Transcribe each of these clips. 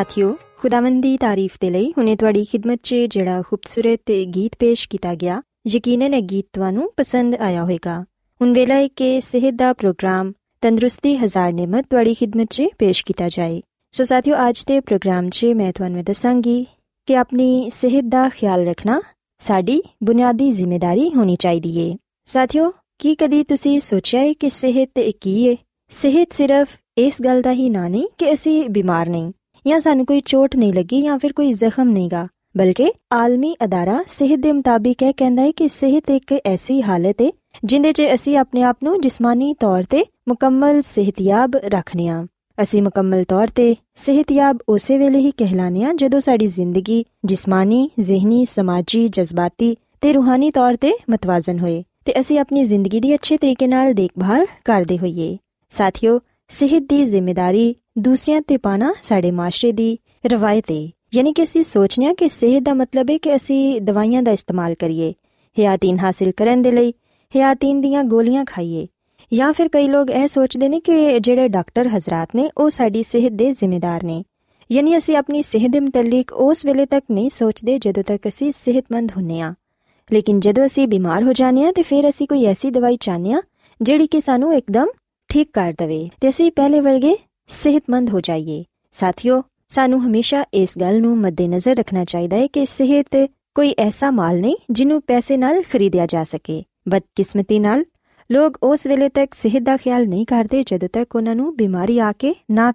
ساتھیو خداوندی تعریف دے لئی ہنے تواڈی خدمت چ جڑا خوبصورت گیت پیش کیتا گیا یقیناً اے گیت تانوں پسند آیا ہوئے گا ہن ویلا میں اپنی صحت کا خیال رکھنا بنیادی ذمے داری ہونی چاہیے ساتھیوں کی کدی تحت صرف اس گل کا ہی نہ نہیں کہ اے بیمار نہیں یا سانو کوئی چوٹ نہیں لگی یا پھر کوئی زخم نہیں گا اکمل طور پہ صحت یاب اسی ویل ہی کہ ہاں جدو ساری زندگی جسمانی، ذہنی، سماجی، جذباتی روحانی طور سے متوازن ہوئے اپنی زندگی کی اچھے طریقے دیکھ بھال کرتے ہوئی ਸਿਹਤ ਦੀ ਜ਼ਿੰਮੇਵਾਰੀ ਦੂਸਰਿਆਂ ਤੇ ਪਾਣਾ ਸਾਡੇ ਮਾਸ਼ਰੇ ਦੀ ਰਵਾਇਤ ਹੈ ਯਾਨੀ ਕਿ ਅਸੀਂ ਸੋਚਨੇ ਕਿ ਸਿਹਤ ਦਾ ਮਤਲਬ ਹੈ ਕਿ ਅਸੀਂ ਦਵਾਈਆਂ ਦਾ ਇਸਤੇਮਾਲ ਕਰੀਏ ਹਿਆਤੀਨ ਹਾਸਿਲ ਕਰਨ ਦੇ ਲਈ ਹਿਆਤੀਨ ਦੀਆਂ ਗੋਲੀਆਂ ਖਾਈਏ ਜਾਂ ਫਿਰ ਕਈ ਲੋਕ ਇਹ ਸੋਚਦੇ ਨੇ ਕਿ ਜਿਹੜੇ ਡਾਕਟਰ ਹਜ਼ਰਤ ਨੇ ਉਹ ਸਾਡੀ ਸਿਹਤ ਦੇ ਜ਼ਿੰਮੇਦਾਰ ਨੇ ਯਾਨੀ ਅਸੀਂ ਆਪਣੀ ਸਿਹਤ ਦੇ ਮੁਤਲਕ ਉਸ ਵੇਲੇ ਤੱਕ ਨਹੀਂ ਸੋਚਦੇ ਜਦੋਂ ਤੱਕ ਅਸੀਂ ਸਿਹਤਮੰਦ ਹੁੰਨੇ ਆ ਲੇਕਿਨ ਜਦੋਂ ਅਸੀਂ ਬਿਮਾਰ ਹੋ ਜਾਂਦੇ ਆ ਤੇ ਫਿਰ ਅਸੀਂ ਕੋਈ ਐਸੀ ਦਵਾਈ ਚਾਹਨੇ ਆ ਜਿਹੜੀ ਕਿ ਸਾਨੂੰ ਇੱਕਦਮ دے پہلے صحت مند ہو جائیے۔ ساتھیوں رکھنا چاہیے خریدا خیال نہیں کرتے بیماری آ کے نہ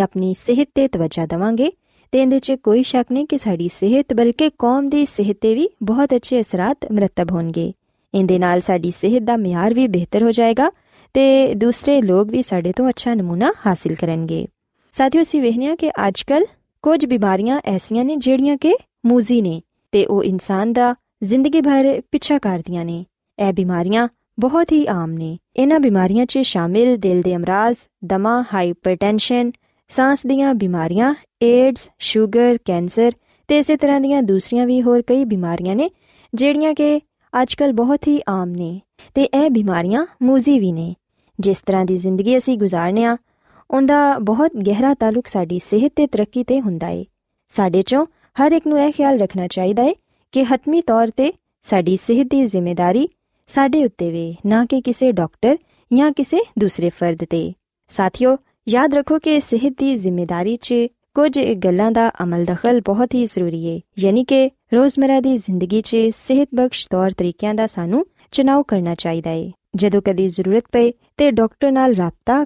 اپنی صحت تجہے کوئی شک نہیں کہ ساری صحت بلکہ قوم کی صحت کے بھی بہت اچھے اثرات مرتب ہو گئے اندر صحت کا معیار بھی بہتر ہو جائے گا دوسرے لوگ بھی سو اچھا نمونا حاصل کریں ساتھیوں سے کہ اج کل کچھ بیماریاں ایسا نے جہاں کے موزی نے زندگی بھر پیچھا کردیا نے۔ یہ بماریاں بہت ہی آم نے۔ انہوں بیماریاں شامل دل کے امراض دما ہائی پر سانس دیا بماریاں ایڈز، شوگر، کینسر اس طرح دیا دوسری بھی ہوئی بیماریاں نے جہاں کہ اج کل بہت ہی آم نے۔ موضی بھی نے۔ جس طرح کی زندگی اے گزارنے ان کا بہت گہرا تعلق صحت ترقی سے ہوں سو ہر ایک نیال رکھنا چاہیے کہ حتمی طور پہ ساری صحت کی ذمہ داری ستے وے، نہ کہ کسی ڈاکٹر یا کسی دوسرے فرد پہ ساتھیوں یاد رکھو کہ صحت کی ذمےداری سے کچھ گلوں کا عمل دخل بہت ہی ضروری ہے۔ یعنی کہ روز مرہ کی زندگی سے صحت بخش طور طریقہ چناؤ کرنا چاہیے پہ ڈاکٹر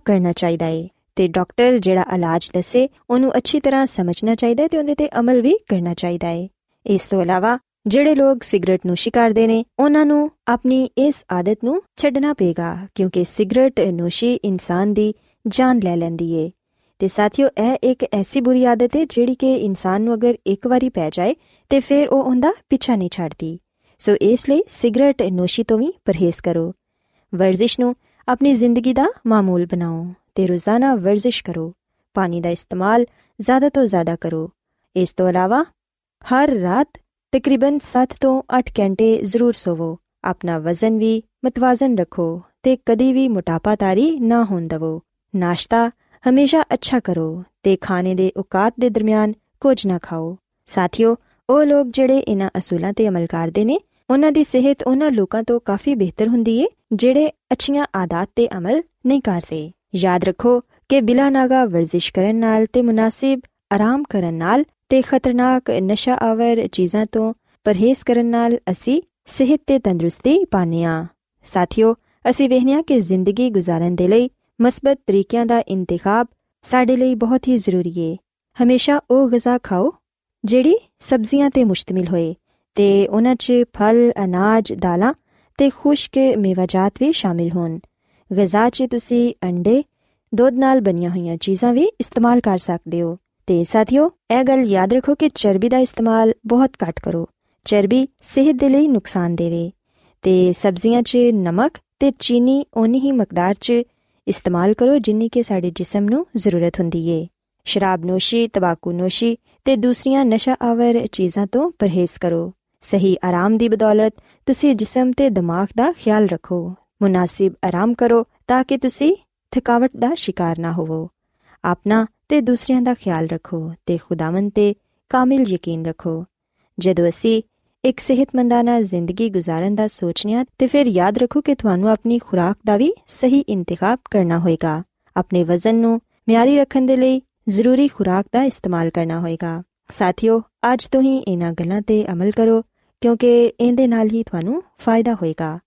کرنا چاہیے اچھی طرح سمجھنا چاہیے عمل بھی کرنا چاہیے اسے لوگ سگرٹ نوشی کرتے ہیں انہوں نے اپنی اس آدت نڈنا پے گا کیونکہ سگرٹ نوشی انسان کی جان لے لینی ہے ساتھیوں یہ ایک ایسی بری آدت ہے جیڑی کہ انسان ایک بار پی جائے تو پھر وہ انہیں پیچھا نہیں چھڑتی سو اس لیے سگریٹ نوشی تو بھی پرہیز کرو۔ ورزش نیمول بناؤ تو روزانہ ورزش کرو۔ پانی کا استعمال زیادہ تو زیادہ کرو۔ اس علاوہ ہر رات تقریباً ست تو اٹھ گے ضرور سو اپنا وزن بھی متوازن رکھو تو کدی بھی موٹاپا تاری نہ ہواشتہ ہمیشہ اچھا کرو تو کھانے کے اوقات کے درمیان کچھ نہ کھاؤ۔ ساتھیوں وہ لوگ جہاں انہوں اصولوں سے عمل کرتے انہوں نے یاد رکھو کہ مناسب نشہ آور چیزوں کو پرہیز کرنے صحت تندرستی پانے آ زندگی گزارن کے لیے مثبت طریقے کا انتخاب سڈے بہت ہی ضروری ہے ہمیشہ وہ غذا کھاؤ جہی سبزیاں مشتمل ہوئے تو انہوں پل اناج، دالاں خشک میواجات بھی شامل ہو غذا سے تُسی انڈے، دودھ نال بنیا ہوئی چیزاں بھی استعمال کر سکتے ہو۔ تو ساتھیوں یہ گل یاد رکھو کہ چربی کا استعمال بہت گھٹ کرو۔ چربی صحت کے لیے نقصان دے تو سبزیاں نمک تو چینی اونی ہی مقدار سے استعمال کرو جن کے سارے جسم نرت ہوں شراب نوشی تماقو نوشی دوسری پرہیز کرو۔ سی بدولت رکھو۔ مناسب آرام کرو تاکہ تھکاوٹ کا شکار نہ ہودا کامل یقین رکھو۔ جب اک صحت مند زندگی گزارن کا سوچنے یاد رکھو کہ تیاری خوراک کا بھی صحیح انتخاب کرنا ہو اپنے وزن کو میاری رکھنے ضروری خوراک کا استعمال کرنا ہوئے گا۔ ساتھیوں اج تو ہی انہیں گلوں پہ عمل کرو، کیونکہ اندھے ہی تھانوں فائدہ ہوئے گا۔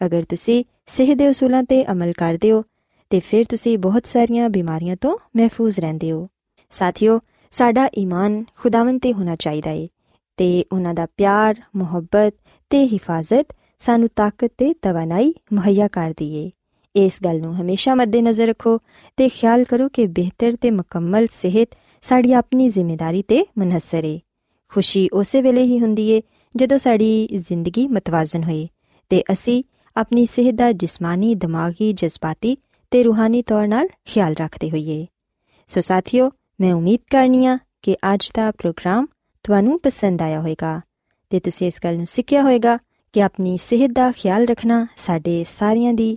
اگر تھی صحت کے اصولوں پہ عمل کر دوں تو پھر تھی بہت سارا بیماریاں تو محفوظ رہتے ہو۔ ساتھیوں سا ایمان خداون پہ ہونا چاہیے تو انہوں کا پیار، محبت کے حفاظت سانوں طاقت توانائی مہیا کر دیے اس گل ہمیشہ مد نظر رکھو تو خیال کرو کہ بہتر تو مکمل صحت ساری اپنی ذمہ داری تنحصر ہے خوشی اس ویلے ہی ہوں جدو ساری زندگی متوازن ہوئے تو اِسی اپنی صحت کا جسمانی، دماغی، جذباتی روحانی طور خیال رکھتے ہوئیے۔ سو ساتھیوں میں امید کرنی ہوں کہ اج کا پروگرام تھانوں پسند آیا ہوئے گی اس گل سیکھا ہوئے گا کہ اپنی صحت کا خیال رکھنا سڈے سارا کی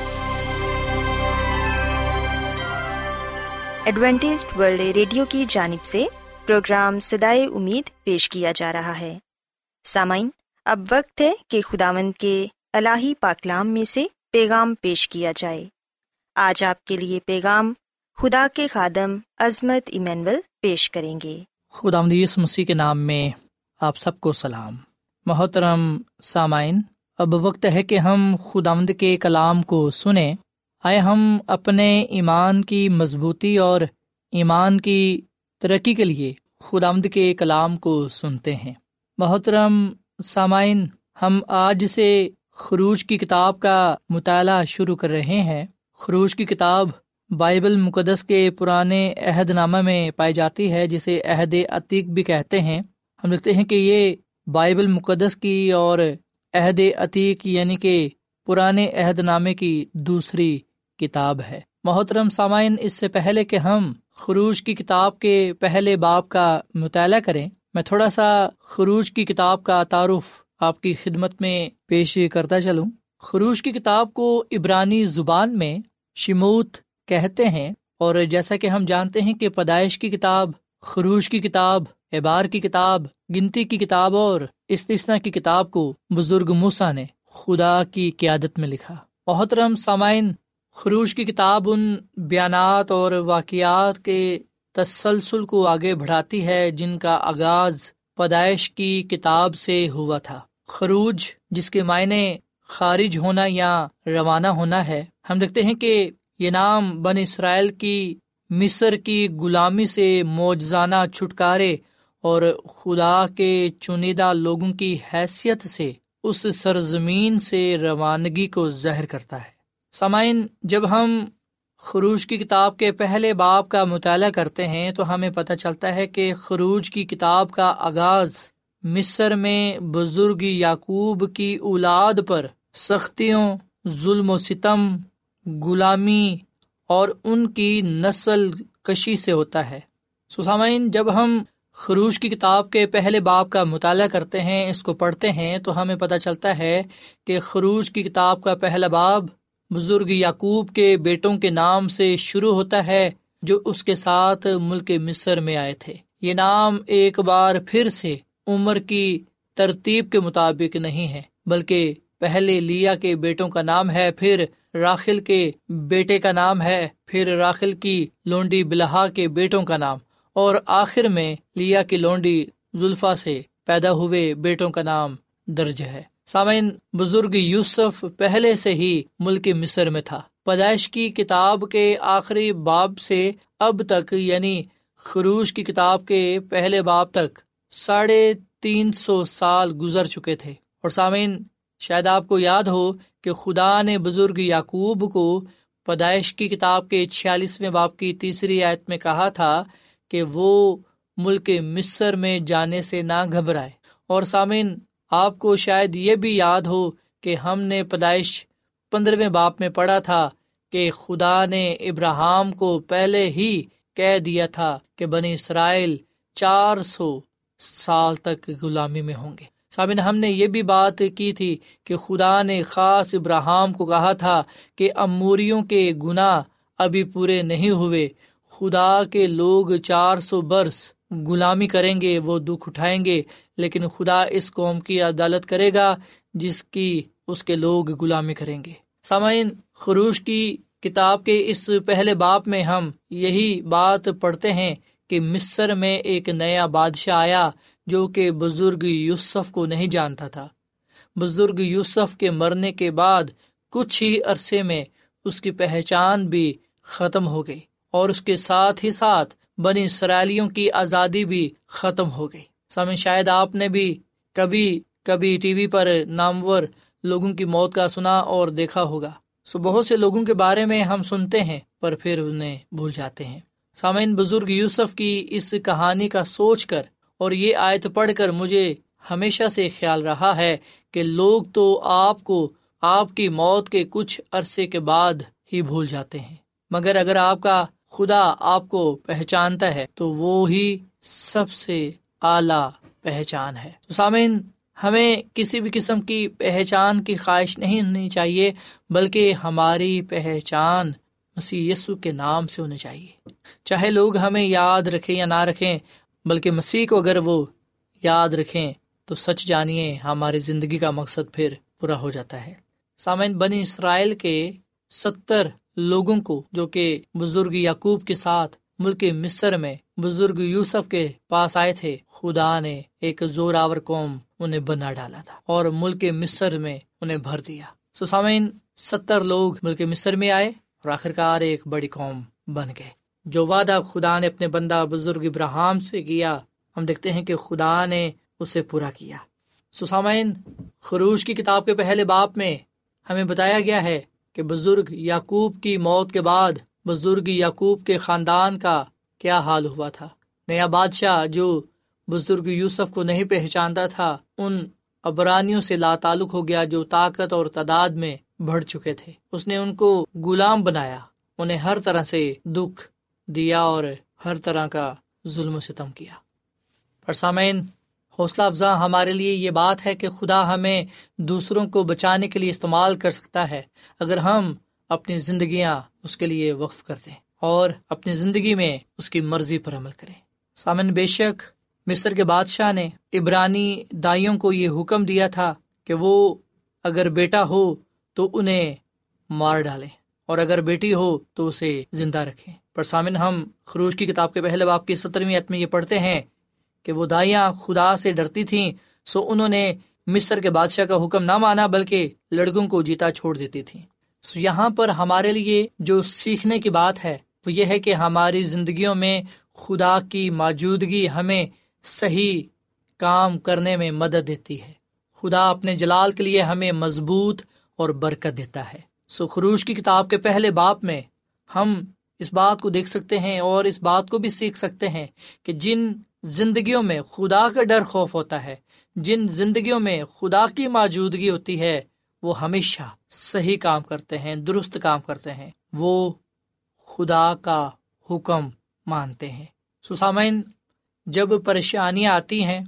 Adventist World Radio کی جانب سے پروگرام سدائے امید پیش کیا جا رہا ہے۔ سامعین، اب وقت ہے کہ خداوند کے الہی پاکلام میں سے پیغام پیش کیا جائے۔ آج آپ کے لیے پیغام خدا کے خادم عظمت ایمینول پیش کریں گے۔ خدا مدیس مسیح کے نام میں آپ سب کو سلام۔ محترم سامعین، اب وقت ہے کہ ہم خدامد کے کلام کو سنیں۔ آئے ہم اپنے ایمان کی مضبوطی اور ایمان کی ترقی کے لیے خدامد کے کلام کو سنتے ہیں۔ محترم سامعین، ہم آج سے خروج کی کتاب کا مطالعہ شروع کر رہے ہیں۔ خروج کی کتاب بائبل مقدس کے پرانے عہد نامہ میں پائی جاتی ہے، جسے عہد عتیق بھی کہتے ہیں۔ ہم لکھتے ہیں کہ یہ بائبل مقدس کی اور عہد عتیق یعنی کہ پرانے عہد نامے کی دوسری کتاب ہے۔ محترم سامعین، اس سے پہلے کہ ہم خروج کی کتاب کے پہلے باپ کا مطالعہ کریں، میں تھوڑا سا خروج کی کتاب کا تعارف آپ کی خدمت میں پیش کرتا چلوں۔ خروج کی کتاب کو عبرانی زبان میں شموت کہتے ہیں، اور جیسا کہ ہم جانتے ہیں کہ پیدائش کی کتاب، خروج کی کتاب، اعبار کی کتاب، گنتی کی کتاب اور استثنا کی کتاب کو بزرگ موسا نے خدا کی قیادت میں لکھا۔ محترم سامعین خروج کی کتاب ان بیانات اور واقعات کے تسلسل کو آگے بڑھاتی ہے جن کا آغاز پیدائش کی کتاب سے ہوا تھا۔ خروج، جس کے معنی خارج ہونا یا روانہ ہونا ہے۔ ہم دیکھتے ہیں کہ یہ نام بن اسرائیل کی مصر کی غلامی سے موجزانہ چھٹکارے اور خدا کے چنیدہ لوگوں کی حیثیت سے اس سرزمین سے روانگی کو زہر کرتا ہے۔ سامعین، جب ہم خروج کی کتاب کے پہلے باپ کا مطالعہ کرتے ہیں تو ہمیں پتہ چلتا ہے کہ خروج کی کتاب کا آغاز مصر میں بزرگ یعقوب کی اولاد پر سختیوں، ظلم و ستم، غلامی اور ان کی نسل کشی سے ہوتا ہے۔ سسامین جب ہم خروج کی کتاب کے پہلے باپ کا مطالعہ کرتے ہیں، اس کو پڑھتے ہیں تو ہمیں پتہ چلتا ہے کہ خروج کی کتاب کا پہلا باب بزرگ یعقوب کے بیٹوں کے نام سے شروع ہوتا ہے جو اس کے ساتھ ملک مصر میں آئے تھے۔ یہ نام ایک بار پھر سے عمر کی ترتیب کے مطابق نہیں ہے، بلکہ پہلے لیا کے بیٹوں کا نام ہے، پھر راخل کے بیٹے کا نام ہے، پھر راخل کی لونڈی بلہا کے بیٹوں کا نام، اور آخر میں لیا کی لونڈی زلفا سے پیدا ہوئے بیٹوں کا نام درج ہے۔ سامعین، بزرگ یوسف پہلے سے ہی ملک مصر میں تھا۔ پیدائش کی کتاب کے آخری باب سے اب تک یعنی خروش کی کتاب کے پہلے باب تک، ساڑھے تین سو سال گزر چکے تھے۔ اور سامعین، شاید آپ کو یاد ہو کہ خدا نے بزرگ یعقوب کو پیدائش کی کتاب کے چھیالیسویں باپ کی تیسری آیت میں کہا تھا کہ وہ ملک مصر میں جانے سے نہ گھبرائے۔ اور سامعین آپ کو شاید یہ بھی یاد ہو کہ ہم نے پیدائش پندرہویں باپ میں پڑھا تھا کہ خدا نے ابراہم کو پہلے ہی کہہ دیا تھا کہ بنی اسرائیل چار سو سال تک غلامی میں ہوں گے۔ سامن ہم نے یہ بھی بات کی تھی کہ خدا نے خاص ابراہم کو کہا تھا کہ اموریوں کے گناہ ابھی پورے نہیں ہوئے، خدا کے لوگ چار سو برس غلامی کریں گے، وہ دکھ اٹھائیں گے، لیکن خدا اس قوم کی عدالت کرے گا جس کی اس کے لوگ غلامی کریں گے۔ سامعین، خروش کی کتاب کے اس پہلے باپ میں ہم یہی بات پڑھتے ہیں کہ مصر میں ایک نیا بادشاہ آیا جو کہ بزرگ یوسف کو نہیں جانتا تھا۔ بزرگ یوسف کے مرنے کے بعد کچھ ہی عرصے میں اس کی پہچان بھی ختم ہو گئی اور اس کے ساتھ ہی ساتھ بنی اسرائیلیوں کی آزادی بھی ختم ہو گئی۔ سمے شاید آپ نے بھی کبھی کبھی ٹی وی پر نامور لوگوں کی موت کا سنا اور دیکھا ہوگا۔ سو بہت سے لوگوں کے بارے میں ہم سنتے ہیں، پر پھر انہیں بھول جاتے ہیں۔ سامعین، بزرگ یوسف کی اس کہانی کا سوچ کر اور یہ آیت پڑھ کر مجھے ہمیشہ سے خیال رہا ہے کہ لوگ تو آپ کو آپ کی موت کے کچھ عرصے کے بعد ہی بھول جاتے ہیں۔ مگر اگر آپ کا خدا آپ کو پہچانتا ہے، تو وہ ہی سب سے اعلی پہچان ہے۔ تو سامعین، ہمیں کسی بھی قسم کی پہچان کی خواہش نہیں ہونی چاہیے، بلکہ ہماری پہچان مسیح یسو کے نام سے ہونی چاہیے۔ چاہے لوگ ہمیں یاد رکھیں یا نہ رکھیں، بلکہ مسیح کو اگر وہ یاد رکھیں، تو سچ جانیے ہماری زندگی کا مقصد پھر پورا ہو جاتا ہے۔ سامعین، بنی اسرائیل کے ستر لوگوں کو، جو کہ بزرگ یعقوب کے ساتھ ملک مصر میں بزرگ یوسف کے پاس آئے تھے، خدا نے ایک زور آور قوم انہیں بنا ڈالا تھا اور ملک مصر میں انہیں بھر دیا۔ سو سامعین، ستر لوگ ملک مصر میں آئے اور آخرکار ایک بڑی قوم بن گئے۔ جو وعدہ خدا نے اپنے بندہ بزرگ ابراہم سے کیا، ہم دیکھتے ہیں کہ خدا نے اسے پورا کیا۔ سسامین خروش کی کتاب کے پہلے باپ میں ہمیں بتایا گیا ہے کہ بزرگ یعقوب کی موت کے بعد بزرگ یعقوب کے خاندان کا کیا حال ہوا تھا؟ نیا بادشاہ جو بزرگ یوسف کو نہیں پہچانتا تھا، ان ابرانیوں سے لا تعلق ہو گیا جو طاقت اور تعداد میں بڑھ چکے تھے۔ اس نے ان کو غلام بنایا، انہیں ہر طرح سے دکھ دیا اور ہر طرح کا ظلم و ستم کیا۔ پر سامعین حوصلہ افزا ہمارے لیے یہ بات ہے کہ خدا ہمیں دوسروں کو بچانے کے لیے استعمال کر سکتا ہے۔ اگر ہم اپنی زندگیاں اس کے لیے وقف کر دیں اور اپنی زندگی میں اس کی مرضی پر عمل کریں۔ سامن، بے شک مصر کے بادشاہ نے عبرانی دائیوں کو یہ حکم دیا تھا کہ وہ اگر بیٹا ہو تو انہیں مار ڈالیں اور اگر بیٹی ہو تو اسے زندہ رکھیں۔ پر سامن، ہم خروج کی کتاب کے پہلے باپ کی سترویں عتم یہ پڑھتے ہیں کہ وہ دائیاں خدا سے ڈرتی تھیں، سو انہوں نے مصر کے بادشاہ کا حکم نہ مانا، بلکہ لڑکوں کو جیتا چھوڑ دیتی تھی سو یہاں پر ہمارے لیے جو سیکھنے کی بات ہے، وہ یہ ہے کہ ہماری زندگیوں میں خدا کی موجودگی ہمیں صحیح کام کرنے میں مدد دیتی ہے۔ خدا اپنے جلال کے لیے ہمیں مضبوط اور برکت دیتا ہے۔ سو خروش کی کتاب کے پہلے باپ میں ہم اس بات کو دیکھ سکتے ہیں اور اس بات کو بھی سیکھ سکتے ہیں کہ جن زندگیوں میں خدا کا ڈر خوف ہوتا ہے۔ جن زندگیوں میں خدا کی موجودگی ہوتی ہے، وہ ہمیشہ صحیح کام کرتے ہیں، درست کام کرتے ہیں۔ وہ خدا کا حکم مانتے ہیں۔ سسامین، جب پریشانیاں آتی ہیں،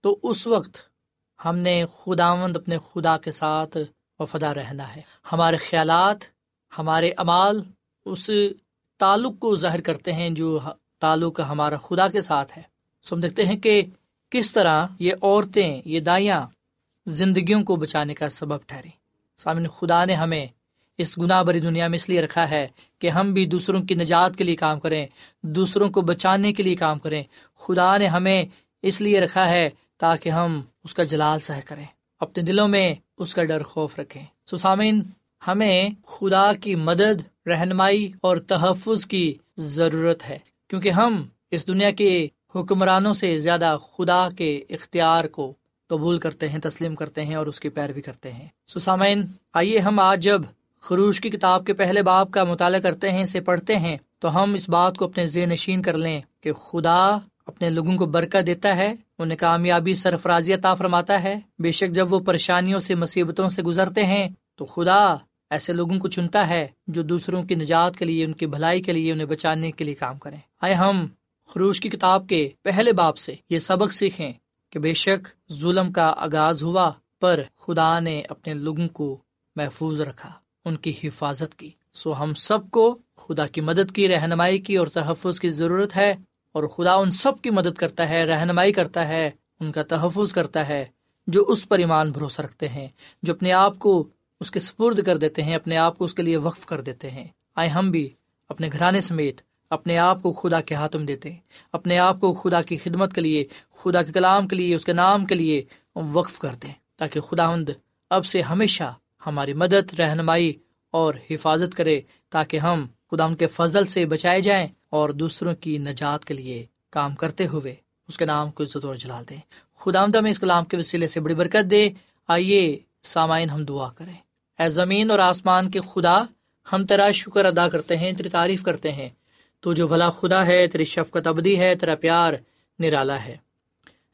تو اس وقت ہم نے خدا مند اپنے خدا کے ساتھ وفدا رہنا ہے۔ ہمارے خیالات، ہمارے اعمال اس تعلق کو ظاہر کرتے ہیں جو تعلق ہمارا خدا کے ساتھ ہے۔ سو ہم دیکھتے ہیں کہ کس طرح یہ عورتیں، یہ دائیاں زندگیوں کو بچانے کا سبب ٹھہری سامن خدا نے ہمیں اس گناہ بری دنیا میں اس لیے رکھا ہے کہ ہم بھی دوسروں کی نجات کے لیے کام کریں، دوسروں کو بچانے کے لیے کام کریں۔ خدا نے ہمیں اس لیے رکھا ہے تاکہ ہم اس کا جلال سہ کریں، اپنے دلوں میں اس کا ڈر خوف رکھیں۔ سو سامعین، ہمیں خدا کی مدد، رہنمائی اور تحفظ کی ضرورت ہے، کیونکہ ہم اس دنیا کے حکمرانوں سے زیادہ خدا کے اختیار کو قبول کرتے ہیں، تسلیم کرتے ہیں اور اس کی پیروی کرتے ہیں۔ سسامین آئیے ہم آج جب خروش کی کتاب کے پہلے باپ کا مطالعہ کرتے ہیں، اسے پڑھتے ہیں، تو ہم اس بات کو اپنے زیر نشین کر لیں کہ خدا اپنے لوگوں کو برکت دیتا ہے، انہیں کامیابی سرفرازی عطا فرماتا ہے۔ بے شک جب وہ پریشانیوں سے، مصیبتوں سے گزرتے ہیں، تو خدا ایسے لوگوں کو چنتا ہے جو دوسروں کی نجات کے لیے، ان کی بھلائی کے لیے، انہیں بچانے کے لیے کام کریں۔ آئے ہم خروش کی کتاب کے پہلے باپ سے یہ سبق سیکھیں کہ بے شک ظلم کا آغاز ہوا پر خدا نے اپنے لوگوں کو محفوظ رکھا، ان کی حفاظت کی۔ سو ہم سب کو خدا کی مدد کی، رہنمائی کی اور تحفظ کی ضرورت ہے اور خدا ان سب کی مدد کرتا ہے، رہنمائی کرتا ہے، ان کا تحفظ کرتا ہے جو اس پر ایمان بھروسہ رکھتے ہیں، جو اپنے آپ کو اس کے سپرد کر دیتے ہیں، اپنے آپ کو اس کے لیے وقف کر دیتے ہیں۔ آئے ہم بھی اپنے گھرانے سمیت اپنے آپ کو خدا کے ہاتھ میں دیتے اپنے آپ کو خدا کی خدمت کے لیے، خدا کے کلام کے لیے، اس کے نام کے لیے وقف کر دیں تاکہ خدا مند اب سے ہمیشہ ہماری مدد، رہنمائی اور حفاظت کرے۔ تاکہ ہم خدا ان کے فضل سے بچائے جائیں اور دوسروں کی نجات کے لیے کام کرتے ہوئے اس کے نام کو عزت اور جلال دیں۔ خدا آمدہ میں اس کلام کے وسیلے سے بڑی برکت دے۔ آئیے سامعین، ہم دعا کریں۔ اے زمین اور آسمان کے خدا، ہم تیرا شکر ادا کرتے ہیں، تیری تعریف کرتے ہیں۔ تو جو بھلا خدا ہے، تیری شفقت ابدی ہے، تیرا پیار نرالا ہے۔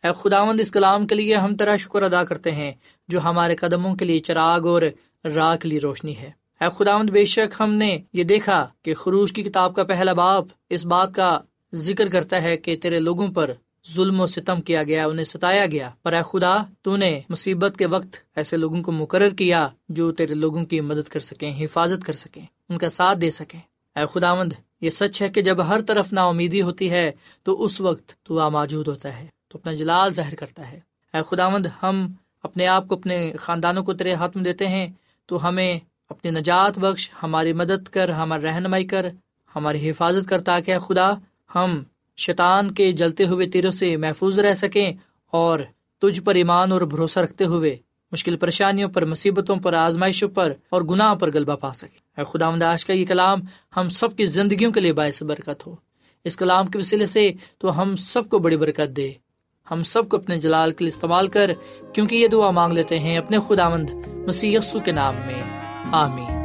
اے خداوند، اس کلام کے لیے ہم تیرا شکر ادا کرتے ہیں، جو ہمارے قدموں کے لیے چراغ اور راہ کے لیے روشنی ہے۔ اے خداوند، بے شک ہم نے یہ دیکھا کہ خروش کی کتاب کا پہلا باپ اس بات کا ذکر کرتا ہے کہ تیرے لوگوں پر ظلم و ستم کیا گیا، انہیں ستایا گیا۔ پر اے خدا، تو نے مصیبت کے وقت ایسے لوگوں کو مقرر کیا جو تیرے لوگوں کی مدد کر سکیں، حفاظت کر سکیں، ان کا ساتھ دے سکیں۔ اے خداوند یہ سچ ہے کہ جب ہر طرف نا امیدی ہوتی ہے، تو اس وقت تو آ موجود ہوتا ہے، تو اپنا جلال ظاہر کرتا ہے۔ اے خداوند، ہم اپنے آپ کو اپنے خاندانوں کو تیرے ہاتھ میں دیتے ہیں، تو ہمیں اپنی نجات بخش، ہماری مدد کر، ہماری رہنمائی کر، ہماری حفاظت کر، تاکہ خدا ہم شیطان کے جلتے ہوئے تیروں سے محفوظ رہ سکیں اور تجھ پر ایمان اور بھروسہ رکھتے ہوئے مشکل پریشانیوں پر، مصیبتوں پر، آزمائشوں پر اور گناہ پر غلبہ پا سکے اے خدا مداش کا یہ کلام ہم سب کی زندگیوں کے لیے باعث برکت ہو۔ اس کلام کے وسیلے سے تو ہم سب کو بڑی برکت دے۔ ہم سب کو اپنے جلال کے لیے استعمال کر، کیونکہ یہ دعا مانگ لیتے ہیں اپنے خدا مند مسی کے نام میں۔ آمین۔